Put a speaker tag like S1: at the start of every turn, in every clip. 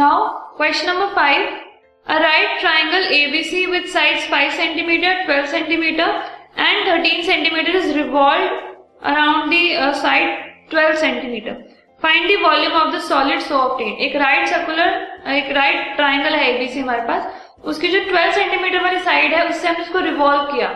S1: Now, question number 5. A right triangle ABC with sides 5 cm, 12 cm and 13 cm is revolved around the uh, side 12 cm. Find the volume of the solid so obtain एक right circular एक right triangle है ABC हमारे पास. उसकी जो 12 centimetre वाली side है उससे हमने उसको रिवॉल्व किया.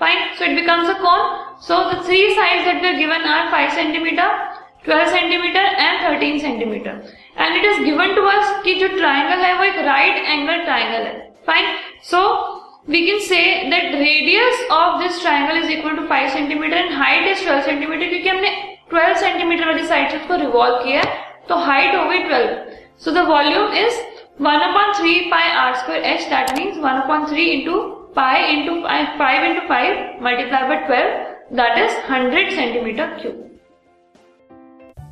S1: Fine so it becomes a cone so the three sides given are 5 centimetre 12 centimetre and 13 centimetre and it is given to us कि जो ट्राइंगल है, वो एक राइट एंगल ट्राइंगल है। Fine so we can say that radius of this triangle is equal to five centimetre and height is twelve centimetre क्योंकि हमने twelve centimetre वाली side से उसको रिवॉल्व किया तो हाइट हो गई twelve so the volume is one upon three pi r square h that mean one upon three into pi into five into five multiply by twelve that is hundred centimetre cube